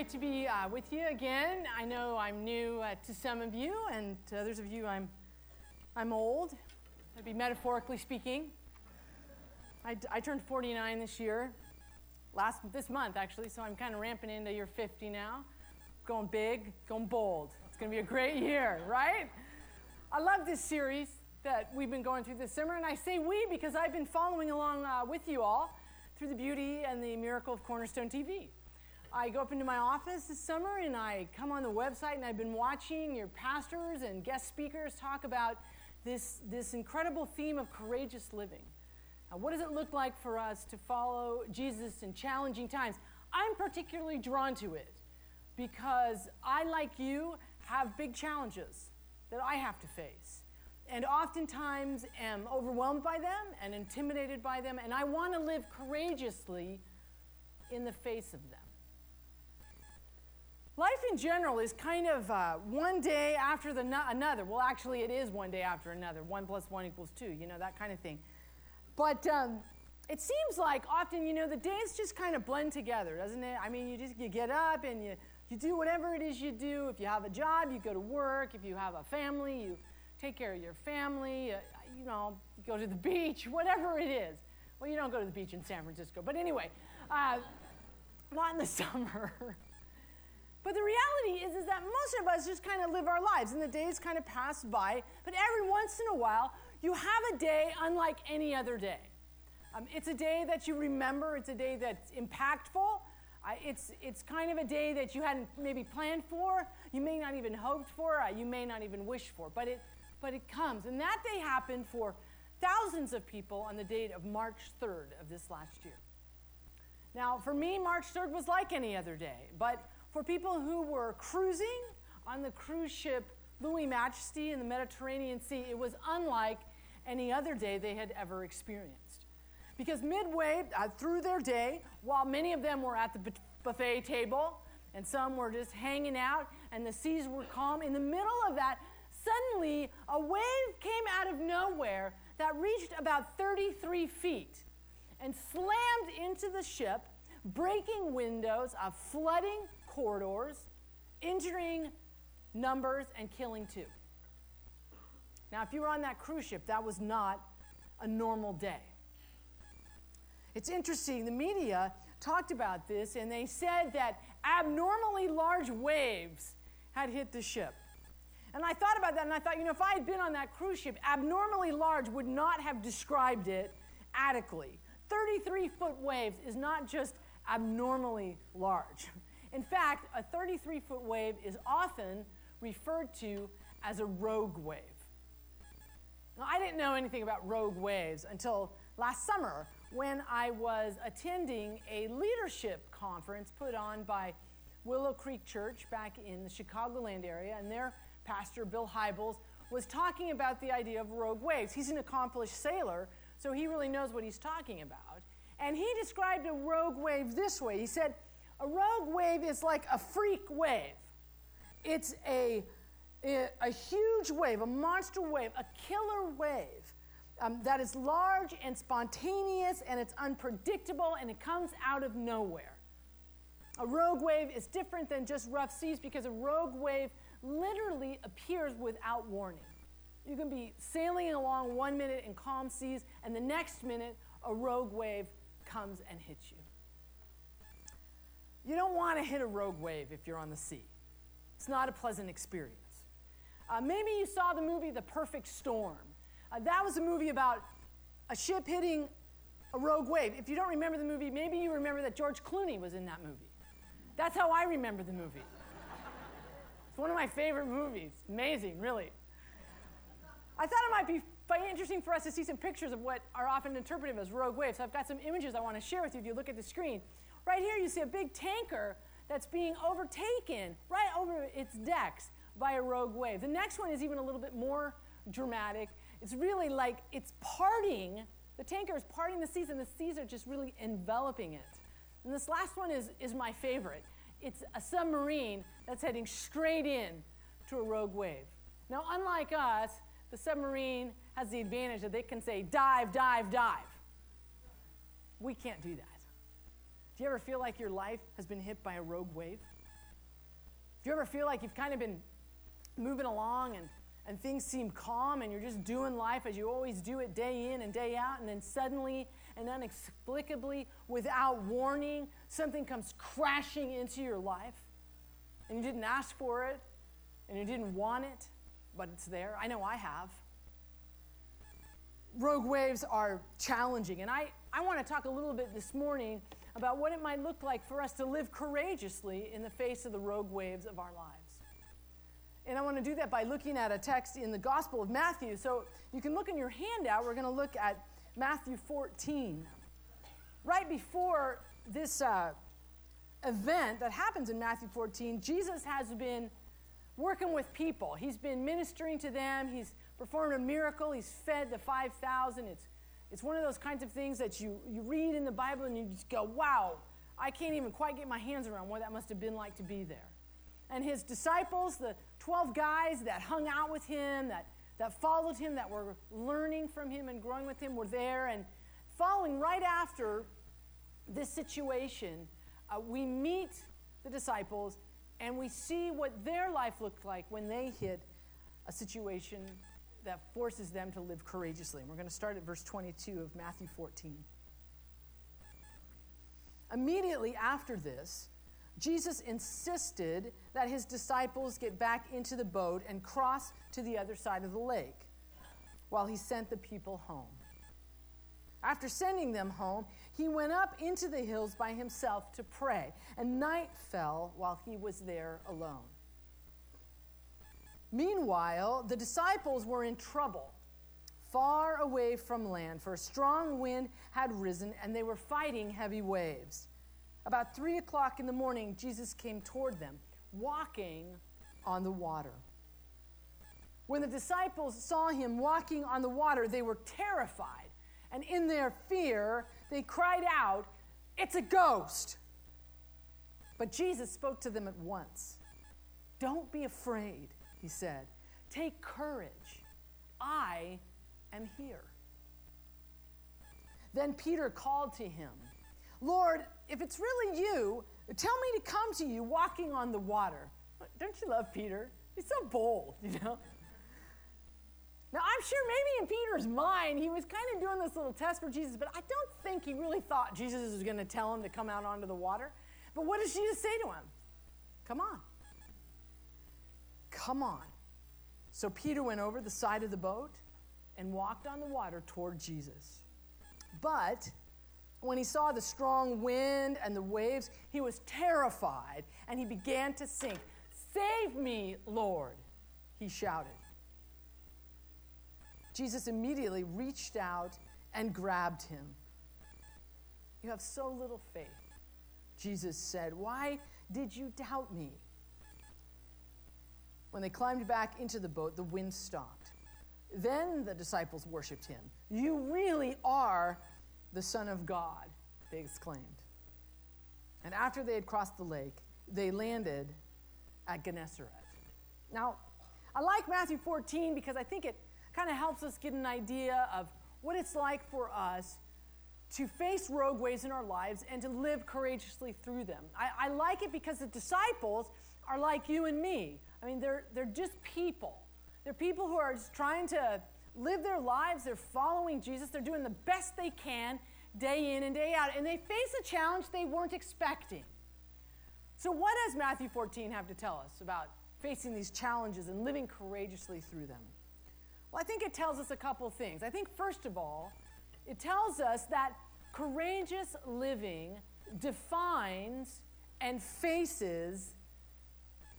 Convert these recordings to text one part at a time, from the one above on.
great to be uh, with you again. I know I'm new uh, to some of you, and to others of you, I'm, I'm old. That'd be metaphorically speaking. I, I turned 49 this year, last this month actually, so I'm kind of ramping into your 50 now. Going big, going bold. It's going to be a great year, right? I love this series that we've been going through this summer, and I say we because I've been following along uh, with you all through the beauty and the miracle of Cornerstone TV. I go up into my office this summer and I come on the website and I've been watching your pastors and guest speakers talk about this, this incredible theme of courageous living. What does it look like for us to follow Jesus in challenging times? I'm particularly drawn to it because I, like you, have big challenges that I have to face. And oftentimes am overwhelmed by them and intimidated by them, and I want to live courageously in the face of them. Life in general is kind of uh, one day after the no- another. Well, actually, it is one day after another. One plus one equals two, you know, that kind of thing. But um, it seems like often, you know, the days just kind of blend together, doesn't it? I mean, you just you get up and you, you do whatever it is you do. If you have a job, you go to work. If you have a family, you take care of your family. Uh, you know, you go to the beach, whatever it is. Well, you don't go to the beach in San Francisco, but anyway, uh, not in the summer. But the reality is, is that most of us just kind of live our lives and the days kind of pass by. But every once in a while, you have a day unlike any other day. Um, it's a day that you remember, it's a day that's impactful. Uh, it's, it's kind of a day that you hadn't maybe planned for, you may not even hoped for, uh, you may not even wish for, but it, but it comes. And that day happened for thousands of people on the date of March 3rd of this last year. Now, for me, March 3rd was like any other day, but for people who were cruising on the cruise ship Louis Majesty in the Mediterranean Sea, it was unlike any other day they had ever experienced. Because midway uh, through their day, while many of them were at the buffet table and some were just hanging out and the seas were calm, in the middle of that, suddenly a wave came out of nowhere that reached about 33 feet and slammed into the ship, breaking windows, uh, flooding corridors, injuring numbers, and killing two. Now, if you were on that cruise ship, that was not a normal day. It's interesting, the media talked about this and they said that abnormally large waves had hit the ship. And I thought about that and I thought, you know, if I had been on that cruise ship, abnormally large would not have described it adequately. 33 foot waves is not just abnormally large. In fact, a 33 foot wave is often referred to as a rogue wave. Now, I didn't know anything about rogue waves until last summer when I was attending a leadership conference put on by Willow Creek Church back in the Chicagoland area, and their pastor, Bill Hybels, was talking about the idea of rogue waves. He's an accomplished sailor, so he really knows what he's talking about. And he described a rogue wave this way. He said, a rogue wave is like a freak wave. It's a, a huge wave, a monster wave, a killer wave um, that is large and spontaneous and it's unpredictable and it comes out of nowhere. A rogue wave is different than just rough seas because a rogue wave literally appears without warning. You can be sailing along one minute in calm seas, and the next minute, a rogue wave comes and hits you. You don't want to hit a rogue wave if you're on the sea. It's not a pleasant experience. Uh, maybe you saw the movie The Perfect Storm. Uh, that was a movie about a ship hitting a rogue wave. If you don't remember the movie, maybe you remember that George Clooney was in that movie. That's how I remember the movie. It's one of my favorite movies. Amazing, really. I thought it might be interesting for us to see some pictures of what are often interpreted as rogue waves. I've got some images I want to share with you if you look at the screen. Right here, you see a big tanker that's being overtaken right over its decks by a rogue wave. The next one is even a little bit more dramatic. It's really like it's parting, the tanker is parting the seas, and the seas are just really enveloping it. And this last one is, is my favorite. It's a submarine that's heading straight in to a rogue wave. Now, unlike us, the submarine has the advantage that they can say, dive, dive, dive. We can't do that. Do you ever feel like your life has been hit by a rogue wave? Do you ever feel like you've kind of been moving along and, and things seem calm and you're just doing life as you always do it day in and day out, and then suddenly and inexplicably, without warning, something comes crashing into your life and you didn't ask for it and you didn't want it, but it's there? I know I have. Rogue waves are challenging, and I, I want to talk a little bit this morning about what it might look like for us to live courageously in the face of the rogue waves of our lives. And I want to do that by looking at a text in the Gospel of Matthew. So you can look in your handout. We're going to look at Matthew 14. Right before this uh, event that happens in Matthew 14, Jesus has been working with people. He's been ministering to them. He's performed a miracle. He's fed the 5,000. It's, it's one of those kinds of things that you, you read in the Bible and you just go, wow, I can't even quite get my hands around what that must have been like to be there. And his disciples, the 12 guys that hung out with him, that, that followed him, that were learning from him and growing with him, were there. And following right after this situation, uh, we meet the disciples and we see what their life looked like when they hit a situation that forces them to live courageously. And we're going to start at verse 22 of Matthew 14. Immediately after this, Jesus insisted that his disciples get back into the boat and cross to the other side of the lake while he sent the people home. After sending them home, he went up into the hills by himself to pray, and night fell while he was there alone. Meanwhile, the disciples were in trouble, far away from land, for a strong wind had risen and they were fighting heavy waves. About three o'clock in the morning, Jesus came toward them, walking on the water. When the disciples saw him walking on the water, they were terrified, and in their fear, they cried out, It's a ghost! But Jesus spoke to them at once. Don't be afraid he said. Take courage. I am here. Then Peter called to him, Lord, if it's really you, tell me to come to you walking on the water. Don't you love Peter? He's so bold, you know? Now, I'm sure maybe in Peter's mind, he was kind of doing this little test for Jesus, but I don't think he really thought Jesus was going to tell him to come out onto the water. But what does Jesus say to him? Come on. Come on. So Peter went over the side of the boat and walked on the water toward Jesus. But when he saw the strong wind and the waves, he was terrified and he began to sink. Save me, Lord, he shouted. Jesus immediately reached out and grabbed him. You have so little faith, Jesus said. Why did you doubt me? When they climbed back into the boat, the wind stopped. Then the disciples worshiped him. You really are the Son of God, they exclaimed. And after they had crossed the lake, they landed at Gennesaret. Now, I like Matthew 14 because I think it kind of helps us get an idea of what it's like for us to face rogue ways in our lives and to live courageously through them. I, I like it because the disciples are like you and me. I mean, they're, they're just people. They're people who are just trying to live their lives. They're following Jesus. They're doing the best they can day in and day out. And they face a challenge they weren't expecting. So, what does Matthew 14 have to tell us about facing these challenges and living courageously through them? Well, I think it tells us a couple things. I think, first of all, it tells us that courageous living defines and faces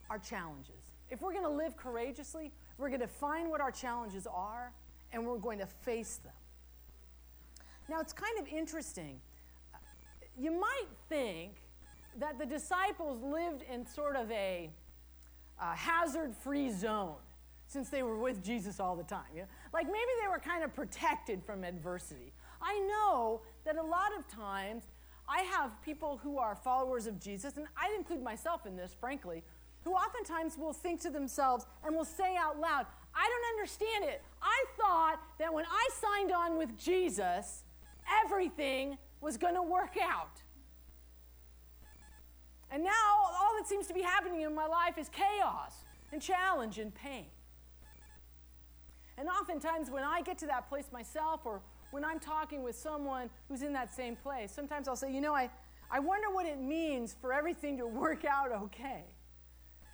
our challenges. If we're going to live courageously, we're going to find what our challenges are and we're going to face them. Now, it's kind of interesting. You might think that the disciples lived in sort of a, hazard free zone since they were with Jesus all the time. You know? Like maybe they were kind of protected from adversity. I know that a lot of times I have people who are followers of Jesus, and I'd include myself in this, frankly, who oftentimes will think to themselves and will say out loud, I don't understand it. I thought that when I signed on with Jesus, everything was going to work out. And now all that seems to be happening in my life is chaos and challenge and pain. And oftentimes, when I get to that place myself, or when I'm talking with someone who's in that same place, sometimes I'll say, you know, I, I wonder what it means for everything to work out okay.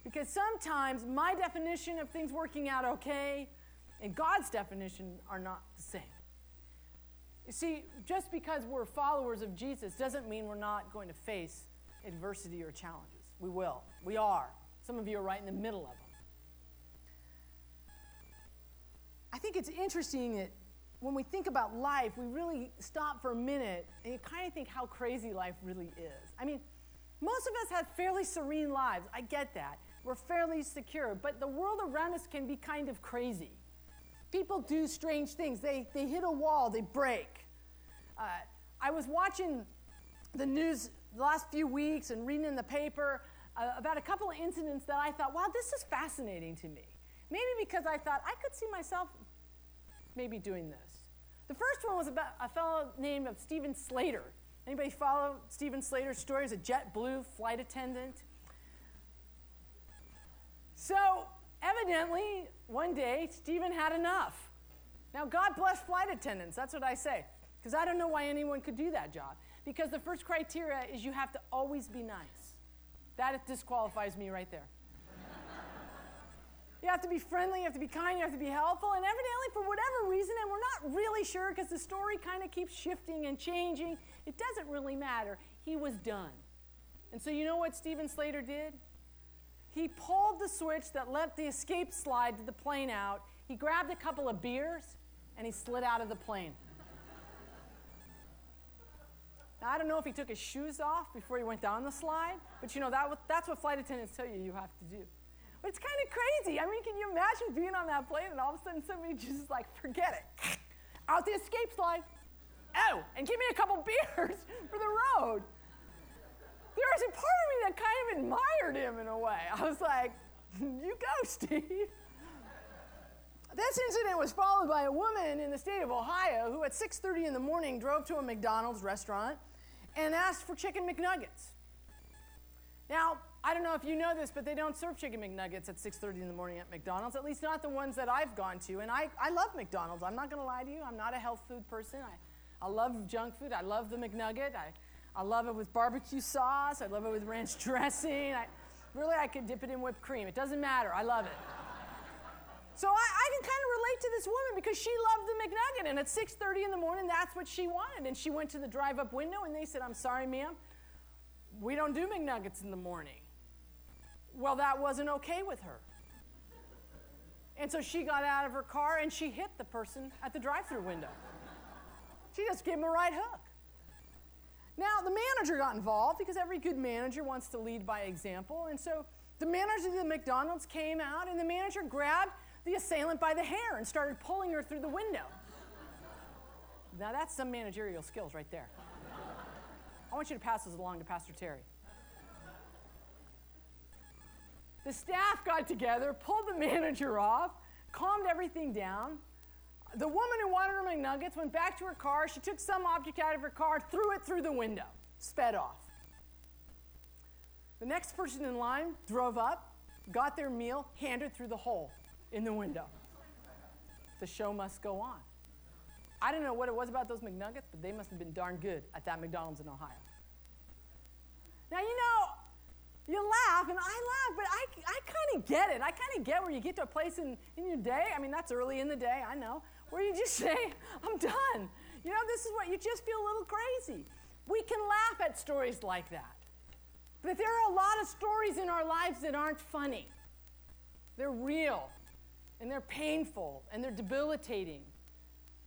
Because sometimes my definition of things working out okay and God's definition are not the same. You see, just because we're followers of Jesus doesn't mean we're not going to face adversity or challenges. We will. We are. Some of you are right in the middle of them. I think it's interesting that when we think about life, we really stop for a minute and you kind of think how crazy life really is. I mean, most of us have fairly serene lives. I get that. We're fairly secure, but the world around us can be kind of crazy. People do strange things. They, they hit a wall, they break. Uh, I was watching the news the last few weeks and reading in the paper uh, about a couple of incidents that I thought, wow, this is fascinating to me. Maybe because I thought I could see myself maybe doing this. The first one was about a fellow named of Steven Slater. Anybody follow Steven Slater's story as a JetBlue flight attendant? So, evidently, one day, Steven had enough. Now, God bless flight attendants, that's what I say, because I don't know why anyone could do that job. Because the first criteria is you have to always be nice. That disqualifies me right there. You have to be friendly, you have to be kind, you have to be helpful, and evidently, for whatever reason, and we're not really sure because the story kind of keeps shifting and changing, it doesn't really matter. He was done. And so, you know what Steven Slater did? He pulled the switch that let the escape slide to the plane out. He grabbed a couple of beers and he slid out of the plane. Now, I don't know if he took his shoes off before he went down the slide, but you know, that, that's what flight attendants tell you you have to do. But it's kind of crazy. I mean, can you imagine being on that plane and all of a sudden somebody just like, forget it, out the escape slide. Oh, and give me a couple beers for the road. There was a part of me that kind of admired him in a way. I was like, you go, Steve. This incident was followed by a woman in the state of Ohio who at 6:30 in the morning drove to a McDonald's restaurant and asked for chicken McNuggets. Now, I don't know if you know this, but they don't serve chicken McNuggets at 6:30 in the morning at McDonald's. At least not the ones that I've gone to. And I, I love McDonald's. I'm not going to lie to you. I'm not a health food person. I, I love junk food. I love the McNugget. I, I love it with barbecue sauce. I love it with ranch dressing. I, really, I could dip it in whipped cream. It doesn't matter. I love it. So I, I, can kind of relate to this woman because she loved the McNugget, and at 6:30 in the morning, that's what she wanted. And she went to the drive-up window, and they said, "I'm sorry, ma'am, we don't do McNuggets in the morning." Well, that wasn't okay with her. And so she got out of her car and she hit the person at the drive through window. She just gave him a right hook. Now, the manager got involved because every good manager wants to lead by example. And so the manager of the McDonald's came out and the manager grabbed the assailant by the hair and started pulling her through the window. Now, that's some managerial skills right there. I want you to pass this along to Pastor Terry. The staff got together, pulled the manager off, calmed everything down. The woman who wanted her McNuggets went back to her car. She took some object out of her car, threw it through the window, sped off. The next person in line drove up, got their meal, handed through the hole in the window. The show must go on. I don't know what it was about those McNuggets, but they must have been darn good at that McDonald's in Ohio. Now, you know, you laugh, and I laugh, but I, I kind of get it. I kind of get where you get to a place in, in your day. I mean, that's early in the day, I know, where you just say, I'm done. You know, this is what you just feel a little crazy. We can laugh at stories like that. But there are a lot of stories in our lives that aren't funny. They're real, and they're painful, and they're debilitating,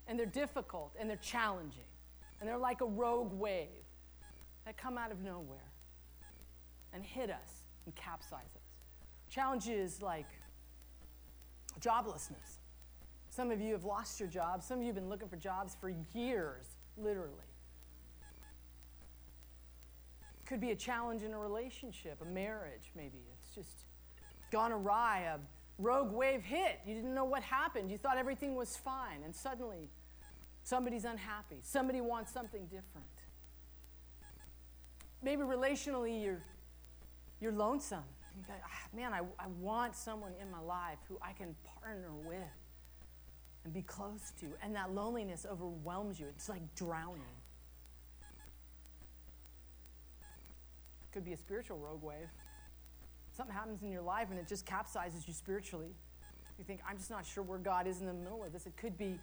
and they're difficult, and they're challenging. And they're like a rogue wave that come out of nowhere and hit us and capsize us. Challenges like joblessness. Some of you have lost your jobs. Some of you have been looking for jobs for years, literally. Could be a challenge in a relationship, a marriage, maybe. It's just gone awry, a rogue wave hit. You didn't know what happened. You thought everything was fine, and suddenly somebody's unhappy. Somebody wants something different. Maybe relationally, you're You're lonesome. You ah, man, I, I want someone in my life who I can partner with and be close to. And that loneliness overwhelms you. It's like drowning. It could be a spiritual rogue wave. Something happens in your life and it just capsizes you spiritually. You think, I'm just not sure where God is in the middle of this. It could be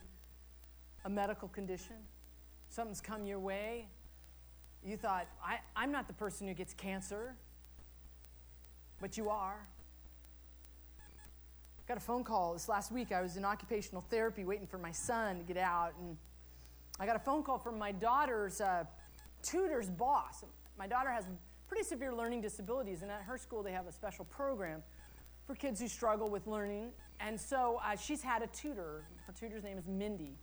a medical condition. Something's come your way. You thought, I, I'm not the person who gets cancer, but you are. Got a phone call this last week. I was in occupational therapy waiting for my son to get out, and I got a phone call from my daughter's uh, tutor's boss. My daughter has pretty severe learning disabilities, and at her school they have a special program for kids who struggle with learning. And so uh, she's had a tutor. Her tutor's name is Mindy.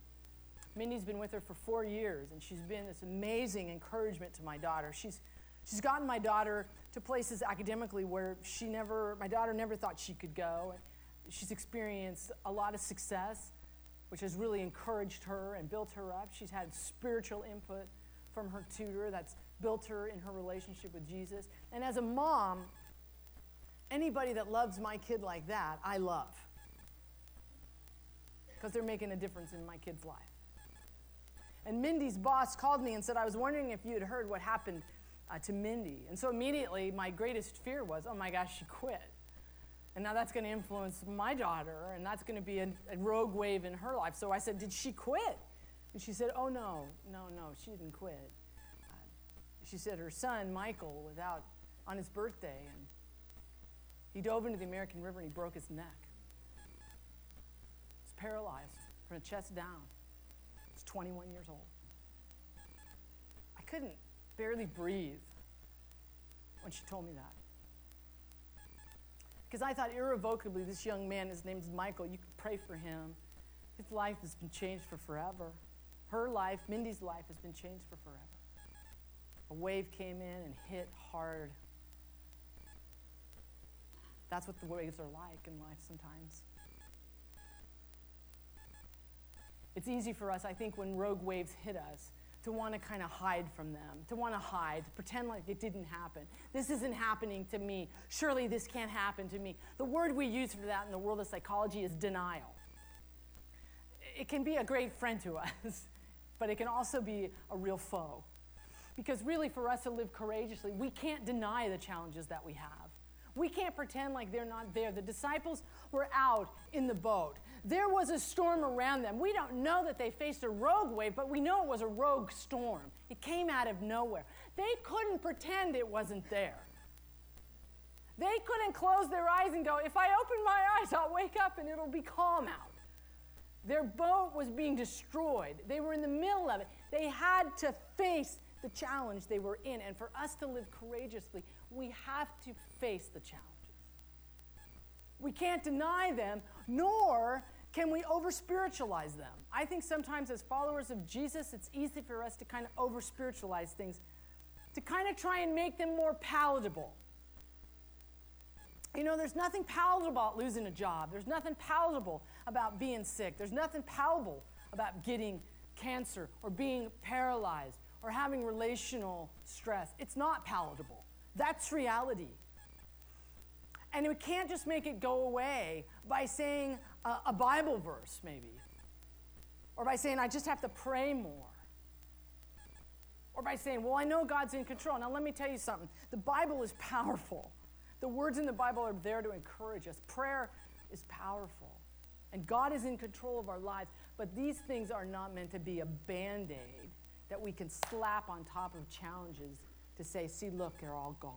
Mindy's been with her for four years, and she's been this amazing encouragement to my daughter. She's, she's gotten my daughter to places academically where she never, my daughter never thought she could go. She's experienced a lot of success, which has really encouraged her and built her up. She's had spiritual input from her tutor that's built her in her relationship with Jesus. And as a mom, anybody that loves my kid like that, I love. Because they're making a difference in my kid's life. And Mindy's boss called me and said, I was wondering if you had heard what happened uh, to Mindy. And so immediately, my greatest fear was, oh my gosh, she quit. And now that's going to influence my daughter, and that's going to be a, a, rogue wave in her life. So I said, Did she quit? And she said, Oh, no, no, no, she didn't quit uh, she said her son, Michael, was out on his birthday and he dove into the American River and he broke his neck. He's paralyzed from the chest down. He's 21 years old. I couldn't barely breathe when she told me that. Because I thought irrevocably, this young man, his name's Michael, you can pray for him. His life has been changed for forever. Her life, Mindy's life, has been changed for forever a wave came in and hit hard. That's what the waves are like in life sometimes. It's easy for us, I think, when rogue waves hit us, to want to kind of hide from them, to want to hide, to pretend like it didn't happen. This isn't happening to me. Surely this can't happen to me. The word we use for that in the world of psychology is denial. It can be a great friend to us, but it can also be a real foe. Because really, for us to live courageously, we can't deny the challenges that we have. We can't pretend like they're not there. The disciples were out in the boat. There was a storm around them. We don't know that they faced a rogue wave, but we know it was a rogue storm. It came out of nowhere. They couldn't pretend it wasn't there. They couldn't close their eyes and go, if I open my eyes, I'll wake up and it'll be calm out. Their boat was being destroyed. They were in the middle of it. They had to face the challenge they were in. And for us to live courageously, we have to face the challenges. We can't deny them, nor can we over spiritualize them. I think sometimes as followers of Jesus, it's easy for us to kind of over spiritualize things, to kind of try and make them more palatable. You know, there's nothing palatable about losing a job. There's nothing palatable about being sick. There's nothing palatable about getting cancer or being paralyzed or having relational stress. It's not palatable. That's reality. And we can't just make it go away by saying a, a Bible verse, maybe, or by saying, I just have to pray more. Or by saying, well, I know God's in control. Now, let me tell you something the Bible is powerful. The words in the Bible are there to encourage us. Prayer is powerful. And God is in control of our lives. But these things are not meant to be a band aid that we can slap on top of challenges to say, see, look, they're all gone.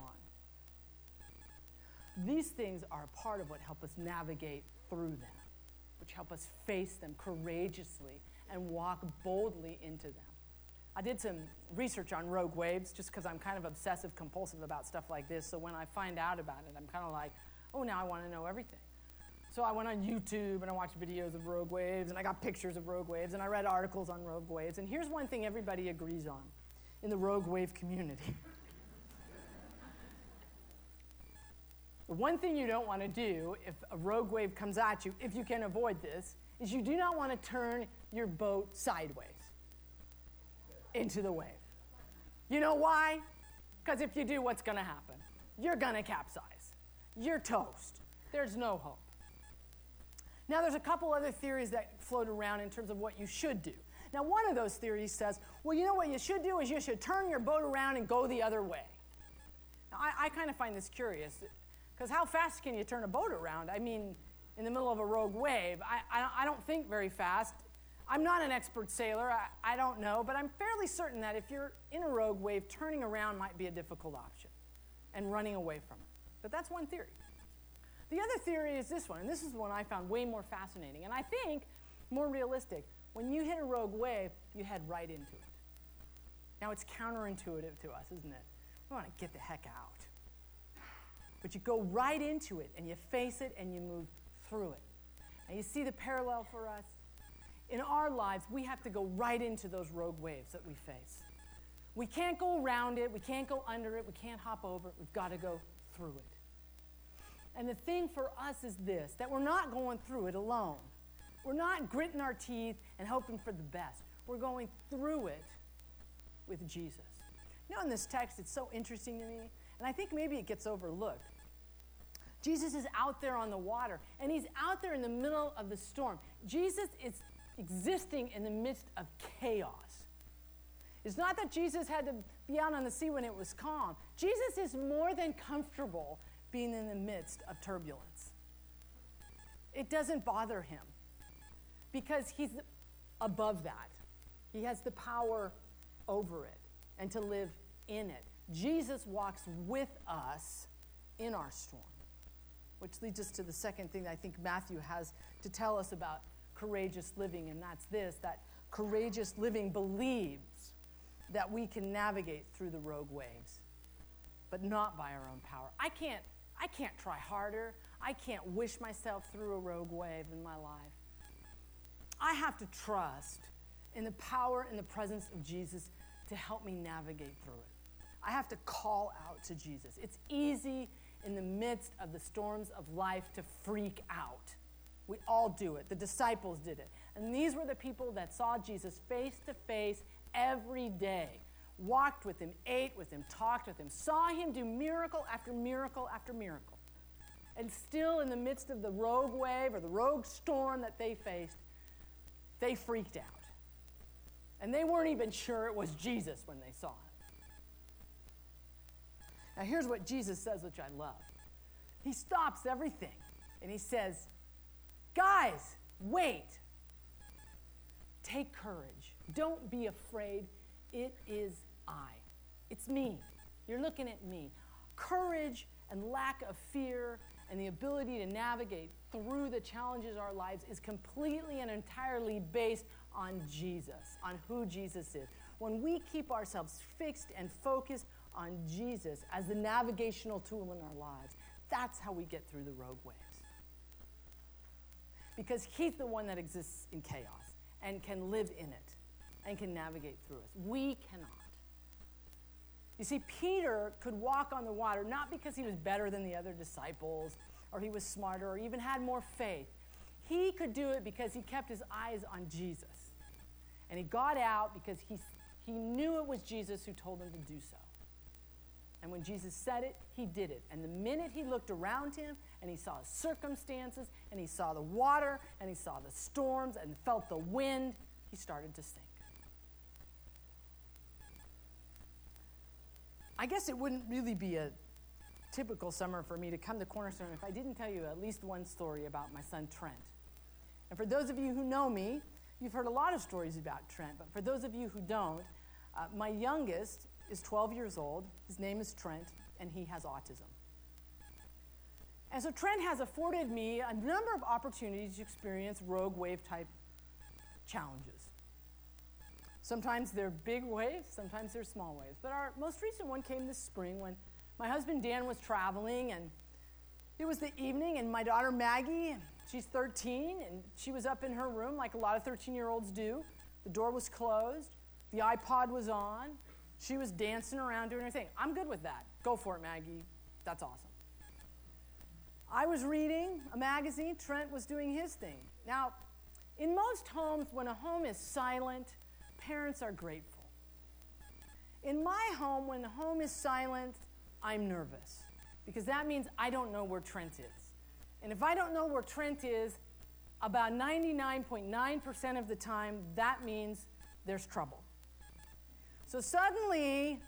These things are part of what help us navigate through them, which help us face them courageously and walk boldly into them. I did some research on rogue waves just because I'm kind of obsessive compulsive about stuff like this. So when I find out about it, I'm kind of like, oh, now I want to know everything. So I went on YouTube and I watched videos of rogue waves and I got pictures of rogue waves and I read articles on rogue waves. And here's one thing everybody agrees on in the rogue wave community. the one thing you don't want to do if a rogue wave comes at you, if you can avoid this, is you do not want to turn your boat sideways into the wave. You know why? Because if you do, what's going to happen? you're going to capsize. You're toast. There's no hope. Now, there's a couple other theories that float around in terms of what you should do. Now, one of those theories says, well, you know what you should do is you should turn your boat around and go the other way. Now, I, I kind of find this curious because how fast can you turn a boat around? I mean, in the middle of a rogue wave, I, I, I don't think very fast. I'm not an expert sailor, I, I don't know, but I'm fairly certain that if you're in a rogue wave, turning around might be a difficult option and running away from it. But that's one theory. The other theory is this one, and this is the one I found way more fascinating, and I think more realistic. When you hit a rogue wave, you head right into it. Now, it's counterintuitive to us, isn't it? We want to get the heck out. But you go right into it, and you face it, and you move through it. And you see the parallel for us? In our lives, we have to go right into those rogue waves that we face. We can't go around it, we can't go under it, we can't hop over it, we've got to go through it. And the thing for us is this that we're not going through it alone. We're not gritting our teeth and hoping for the best. We're going through it with Jesus. You know, in this text, it's so interesting to me, and I think maybe it gets overlooked. Jesus is out there on the water, and he's out there in the middle of the storm. Jesus is existing in the midst of chaos. It's not that Jesus had to be out on the sea when it was calm. Jesus is more than comfortable being in the midst of turbulence. It doesn't bother him because he's above that. He has the power over it and to live in it. Jesus walks with us in our storm, which leads us to the second thing I think Matthew has to tell us about courageous living, and that's this that courageous living believes that we can navigate through the rogue waves, but not by our own power. I can't, I can't try harder. I can't wish myself through a rogue wave in my life. I have to trust in the power and the presence of Jesus to help me navigate through it. I have to call out to Jesus. It's easy in the midst of the storms of life to freak out. We all do it. The disciples did it. And these were the people that saw Jesus face to face every day, walked with him, ate with him, talked with him, saw him do miracle after miracle after miracle. And still, in the midst of the rogue wave or the rogue storm that they faced, they freaked out. And they weren't even sure it was Jesus when they saw him. Now, here's what Jesus says, which I love. He stops everything and he says, Guys, wait. Take courage. Don't be afraid. It is I. It's me. You're looking at me. Courage and lack of fear and the ability to navigate through the challenges of our lives is completely and entirely based on Jesus, on who Jesus is. When we keep ourselves fixed and focused on Jesus as the navigational tool in our lives, that's how we get through the rogue waves because He's the one that exists in chaos and can live in it and can navigate through us. We cannot. You see, Peter could walk on the water not because he was better than the other disciples or he was smarter or even had more faith. He could do it because he kept his eyes on Jesus. And he got out because he, he knew it was Jesus who told him to do so. And when Jesus said it, he did it. And the minute he looked around him and he saw his circumstances and he saw the water and he saw the storms and felt the wind, he started to sink. I guess it wouldn't really be a typical summer for me to come to Cornerstone if I didn't tell you at least one story about my son Trent. And for those of you who know me, you've heard a lot of stories about Trent, but for those of you who don't, uh, my youngest is 12 years old. His name is Trent, and he has autism. And so Trent has afforded me a number of opportunities to experience rogue wave type challenges. Sometimes they're big waves, sometimes they're small waves. But our most recent one came this spring when my husband Dan was traveling, and it was the evening, and my daughter Maggie, she's 13, and she was up in her room like a lot of 13 year olds do. The door was closed, the iPod was on, she was dancing around doing her thing. I'm good with that. Go for it, Maggie. That's awesome. I was reading a magazine. Trent was doing his thing. Now, in most homes, when a home is silent, parents are grateful. In my home, when the home is silent, I'm nervous. because that means I don't know where Trent is. And if I don't know where Trent is, about 99.9% of the time, that means there's trouble. So suddenly,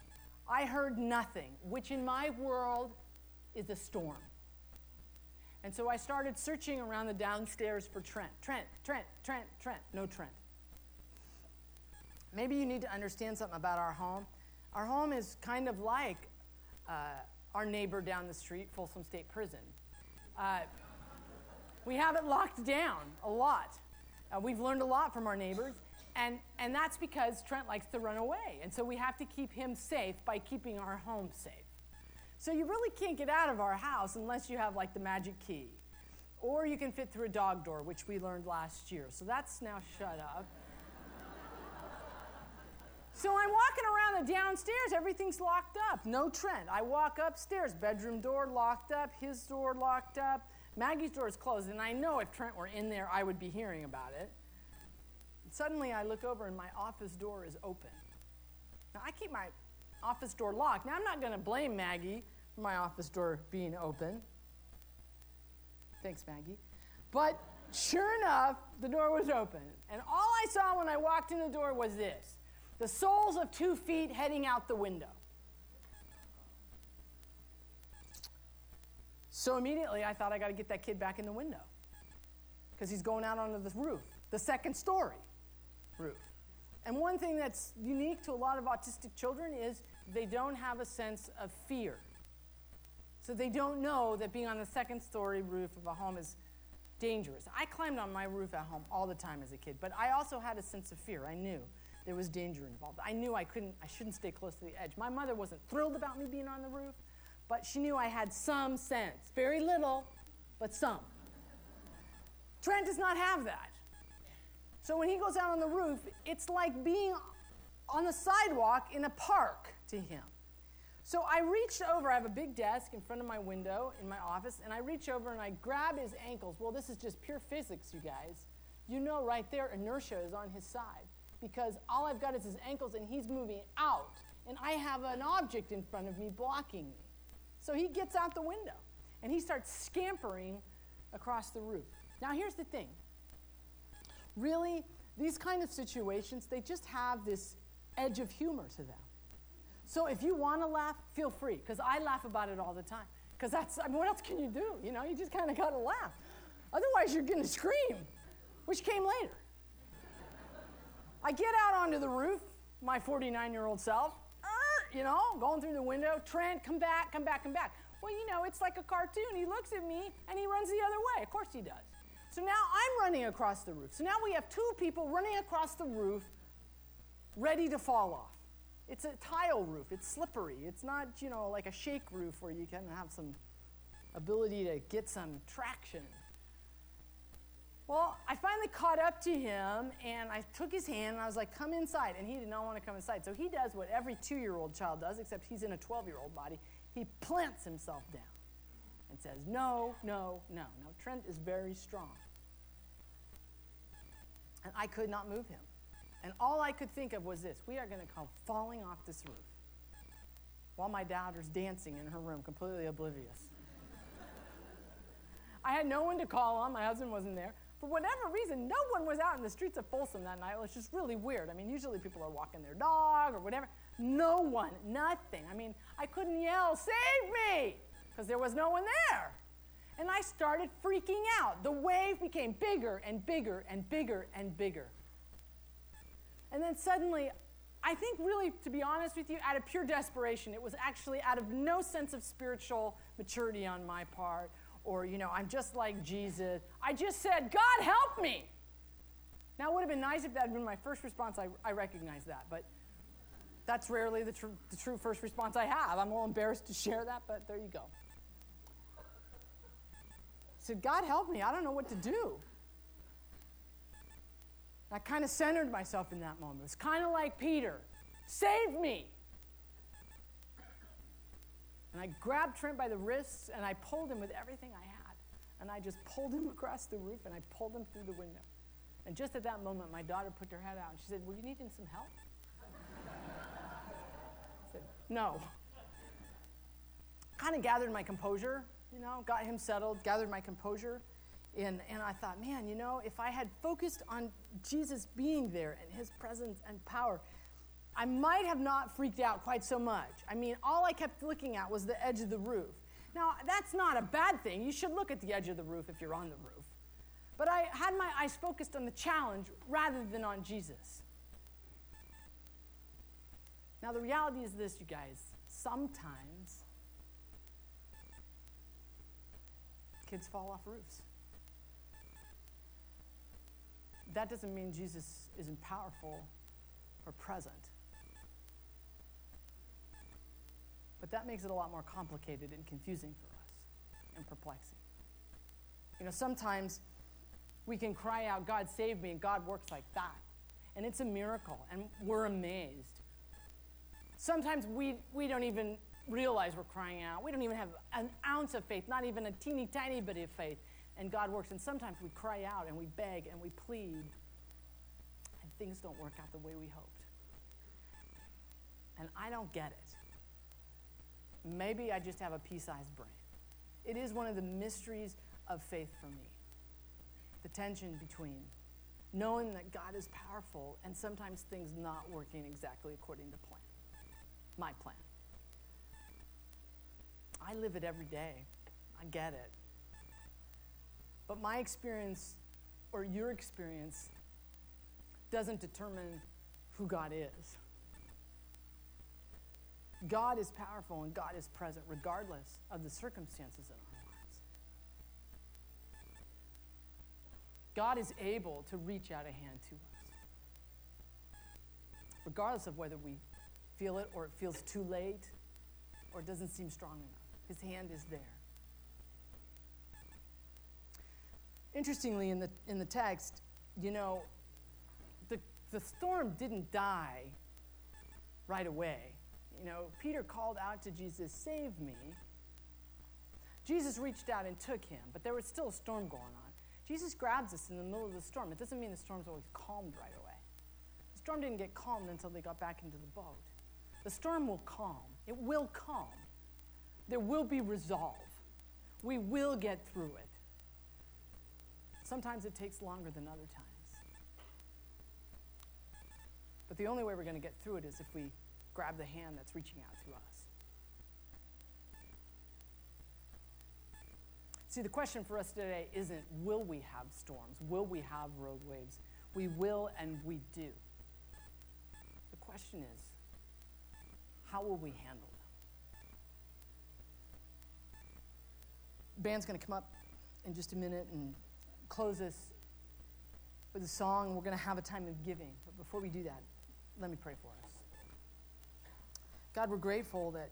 I heard nothing, which in my world is a storm. And so I started searching around the downstairs for Trent. Trent, Trent, Trent, Trent. No Trent. Maybe you need to understand something about our home. Our home is kind of like uh, our neighbor down the street, Folsom State Prison. Uh, we have it locked down a lot. Uh, we've learned a lot from our neighbors, and, and that's because Trent likes to run away. And so we have to keep him safe by keeping our home safe. So you really can't get out of our house unless you have like the magic key. Or you can fit through a dog door, which we learned last year. So that's now shut up. So I'm walking around the downstairs, everything's locked up. No Trent. I walk upstairs, bedroom door locked up, his door locked up, Maggie's door is closed, and I know if Trent were in there, I would be hearing about it. And suddenly I look over and my office door is open. Now I keep my office door locked. Now I'm not going to blame Maggie for my office door being open. Thanks, Maggie. But sure enough, the door was open. And all I saw when I walked in the door was this the soles of two feet heading out the window. So immediately I thought I got to get that kid back in the window because he's going out onto the roof, the second story roof. And one thing that's unique to a lot of autistic children is they don't have a sense of fear. So they don't know that being on the second story roof of a home is dangerous. I climbed on my roof at home all the time as a kid, but I also had a sense of fear. I knew there was danger involved. I knew I couldn't I shouldn't stay close to the edge. My mother wasn't thrilled about me being on the roof, but she knew I had some sense. Very little, but some. Trent does not have that. So when he goes out on the roof, it's like being on the sidewalk in a park to him. So I reached over, I have a big desk in front of my window in my office, and I reach over and I grab his ankles. Well, this is just pure physics, you guys. You know right there, inertia is on his side because all I've got is his ankles and he's moving out. And I have an object in front of me blocking me. So he gets out the window and he starts scampering across the roof. Now, here's the thing really, these kind of situations, they just have this edge of humor to them. So if you want to laugh, feel free, because I laugh about it all the time. Because that's, I mean, what else can you do? You know, you just kind of got to laugh. Otherwise, you're going to scream, which came later. I get out onto the roof, my 49 year old self, er, you know, going through the window. Trent, come back, come back, come back. Well, you know, it's like a cartoon. He looks at me and he runs the other way. Of course he does. So now I'm running across the roof. So now we have two people running across the roof ready to fall off. It's a tile roof, it's slippery. It's not, you know, like a shake roof where you can have some ability to get some traction. Well, I finally caught up to him and I took his hand and I was like, come inside. And he did not want to come inside. So he does what every two year old child does, except he's in a 12 year old body. He plants himself down and says, no, no, no. Now, Trent is very strong. And I could not move him. And all I could think of was this we are going to come falling off this roof while my daughter's dancing in her room, completely oblivious. I had no one to call on, my husband wasn't there. For whatever reason, no one was out in the streets of Folsom that night. It was just really weird. I mean, usually people are walking their dog or whatever. No one, nothing. I mean, I couldn't yell, save me, because there was no one there. And I started freaking out. The wave became bigger and bigger and bigger and bigger. And then suddenly, I think, really, to be honest with you, out of pure desperation, it was actually out of no sense of spiritual maturity on my part or, you know, I'm just like Jesus. I just said, God, help me. Now, it would have been nice if that had been my first response. I, I recognize that, but that's rarely the, tr- the true first response I have. I'm a little embarrassed to share that, but there you go. I said, God, help me. I don't know what to do. I kind of centered myself in that moment. It's kind of like Peter save me. And I grabbed Trent by the wrists and I pulled him with everything I had. And I just pulled him across the roof and I pulled him through the window. And just at that moment, my daughter put her head out and she said, Were you needing some help? I said, No. kind of gathered my composure, you know, got him settled, gathered my composure. And, and I thought, man, you know, if I had focused on Jesus being there and his presence and power, I might have not freaked out quite so much. I mean, all I kept looking at was the edge of the roof. Now, that's not a bad thing. You should look at the edge of the roof if you're on the roof. But I had my eyes focused on the challenge rather than on Jesus. Now, the reality is this, you guys. Sometimes kids fall off roofs. That doesn't mean Jesus isn't powerful or present. But that makes it a lot more complicated and confusing for us and perplexing. You know, sometimes we can cry out, God save me, and God works like that. And it's a miracle, and we're amazed. Sometimes we, we don't even realize we're crying out. We don't even have an ounce of faith, not even a teeny tiny bit of faith, and God works. And sometimes we cry out and we beg and we plead, and things don't work out the way we hoped. And I don't get it. Maybe I just have a pea sized brain. It is one of the mysteries of faith for me the tension between knowing that God is powerful and sometimes things not working exactly according to plan, my plan. I live it every day. I get it. But my experience or your experience doesn't determine who God is. God is powerful and God is present regardless of the circumstances in our lives. God is able to reach out a hand to us, regardless of whether we feel it or it feels too late or it doesn't seem strong enough. His hand is there. Interestingly, in the, in the text, you know, the, the storm didn't die right away you know, Peter called out to Jesus, Save me. Jesus reached out and took him, but there was still a storm going on. Jesus grabs us in the middle of the storm. It doesn't mean the storm's always calmed right away. The storm didn't get calmed until they got back into the boat. The storm will calm, it will calm. There will be resolve. We will get through it. Sometimes it takes longer than other times. But the only way we're going to get through it is if we grab the hand that's reaching out to us. See, the question for us today isn't will we have storms? Will we have rogue waves? We will and we do. The question is how will we handle them? Band's going to come up in just a minute and close us with a song. We're going to have a time of giving. But before we do that, let me pray for us. God, we're grateful that,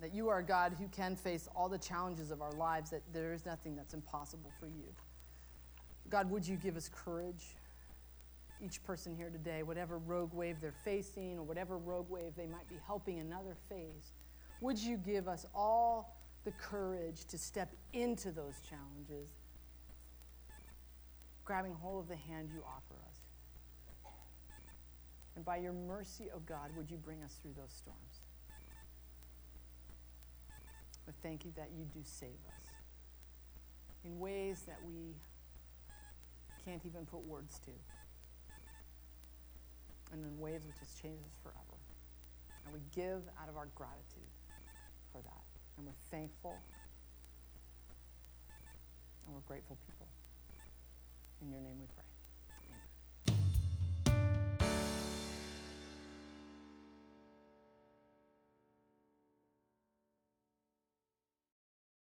that you are a God who can face all the challenges of our lives, that there is nothing that's impossible for you. God, would you give us courage? Each person here today, whatever rogue wave they're facing or whatever rogue wave they might be helping another face, would you give us all the courage to step into those challenges, grabbing hold of the hand you offer us? And by your mercy, O oh God, would you bring us through those storms? But thank you that you do save us in ways that we can't even put words to, and in ways which has changed us forever. And we give out of our gratitude for that. And we're thankful and we're grateful people. In your name we pray.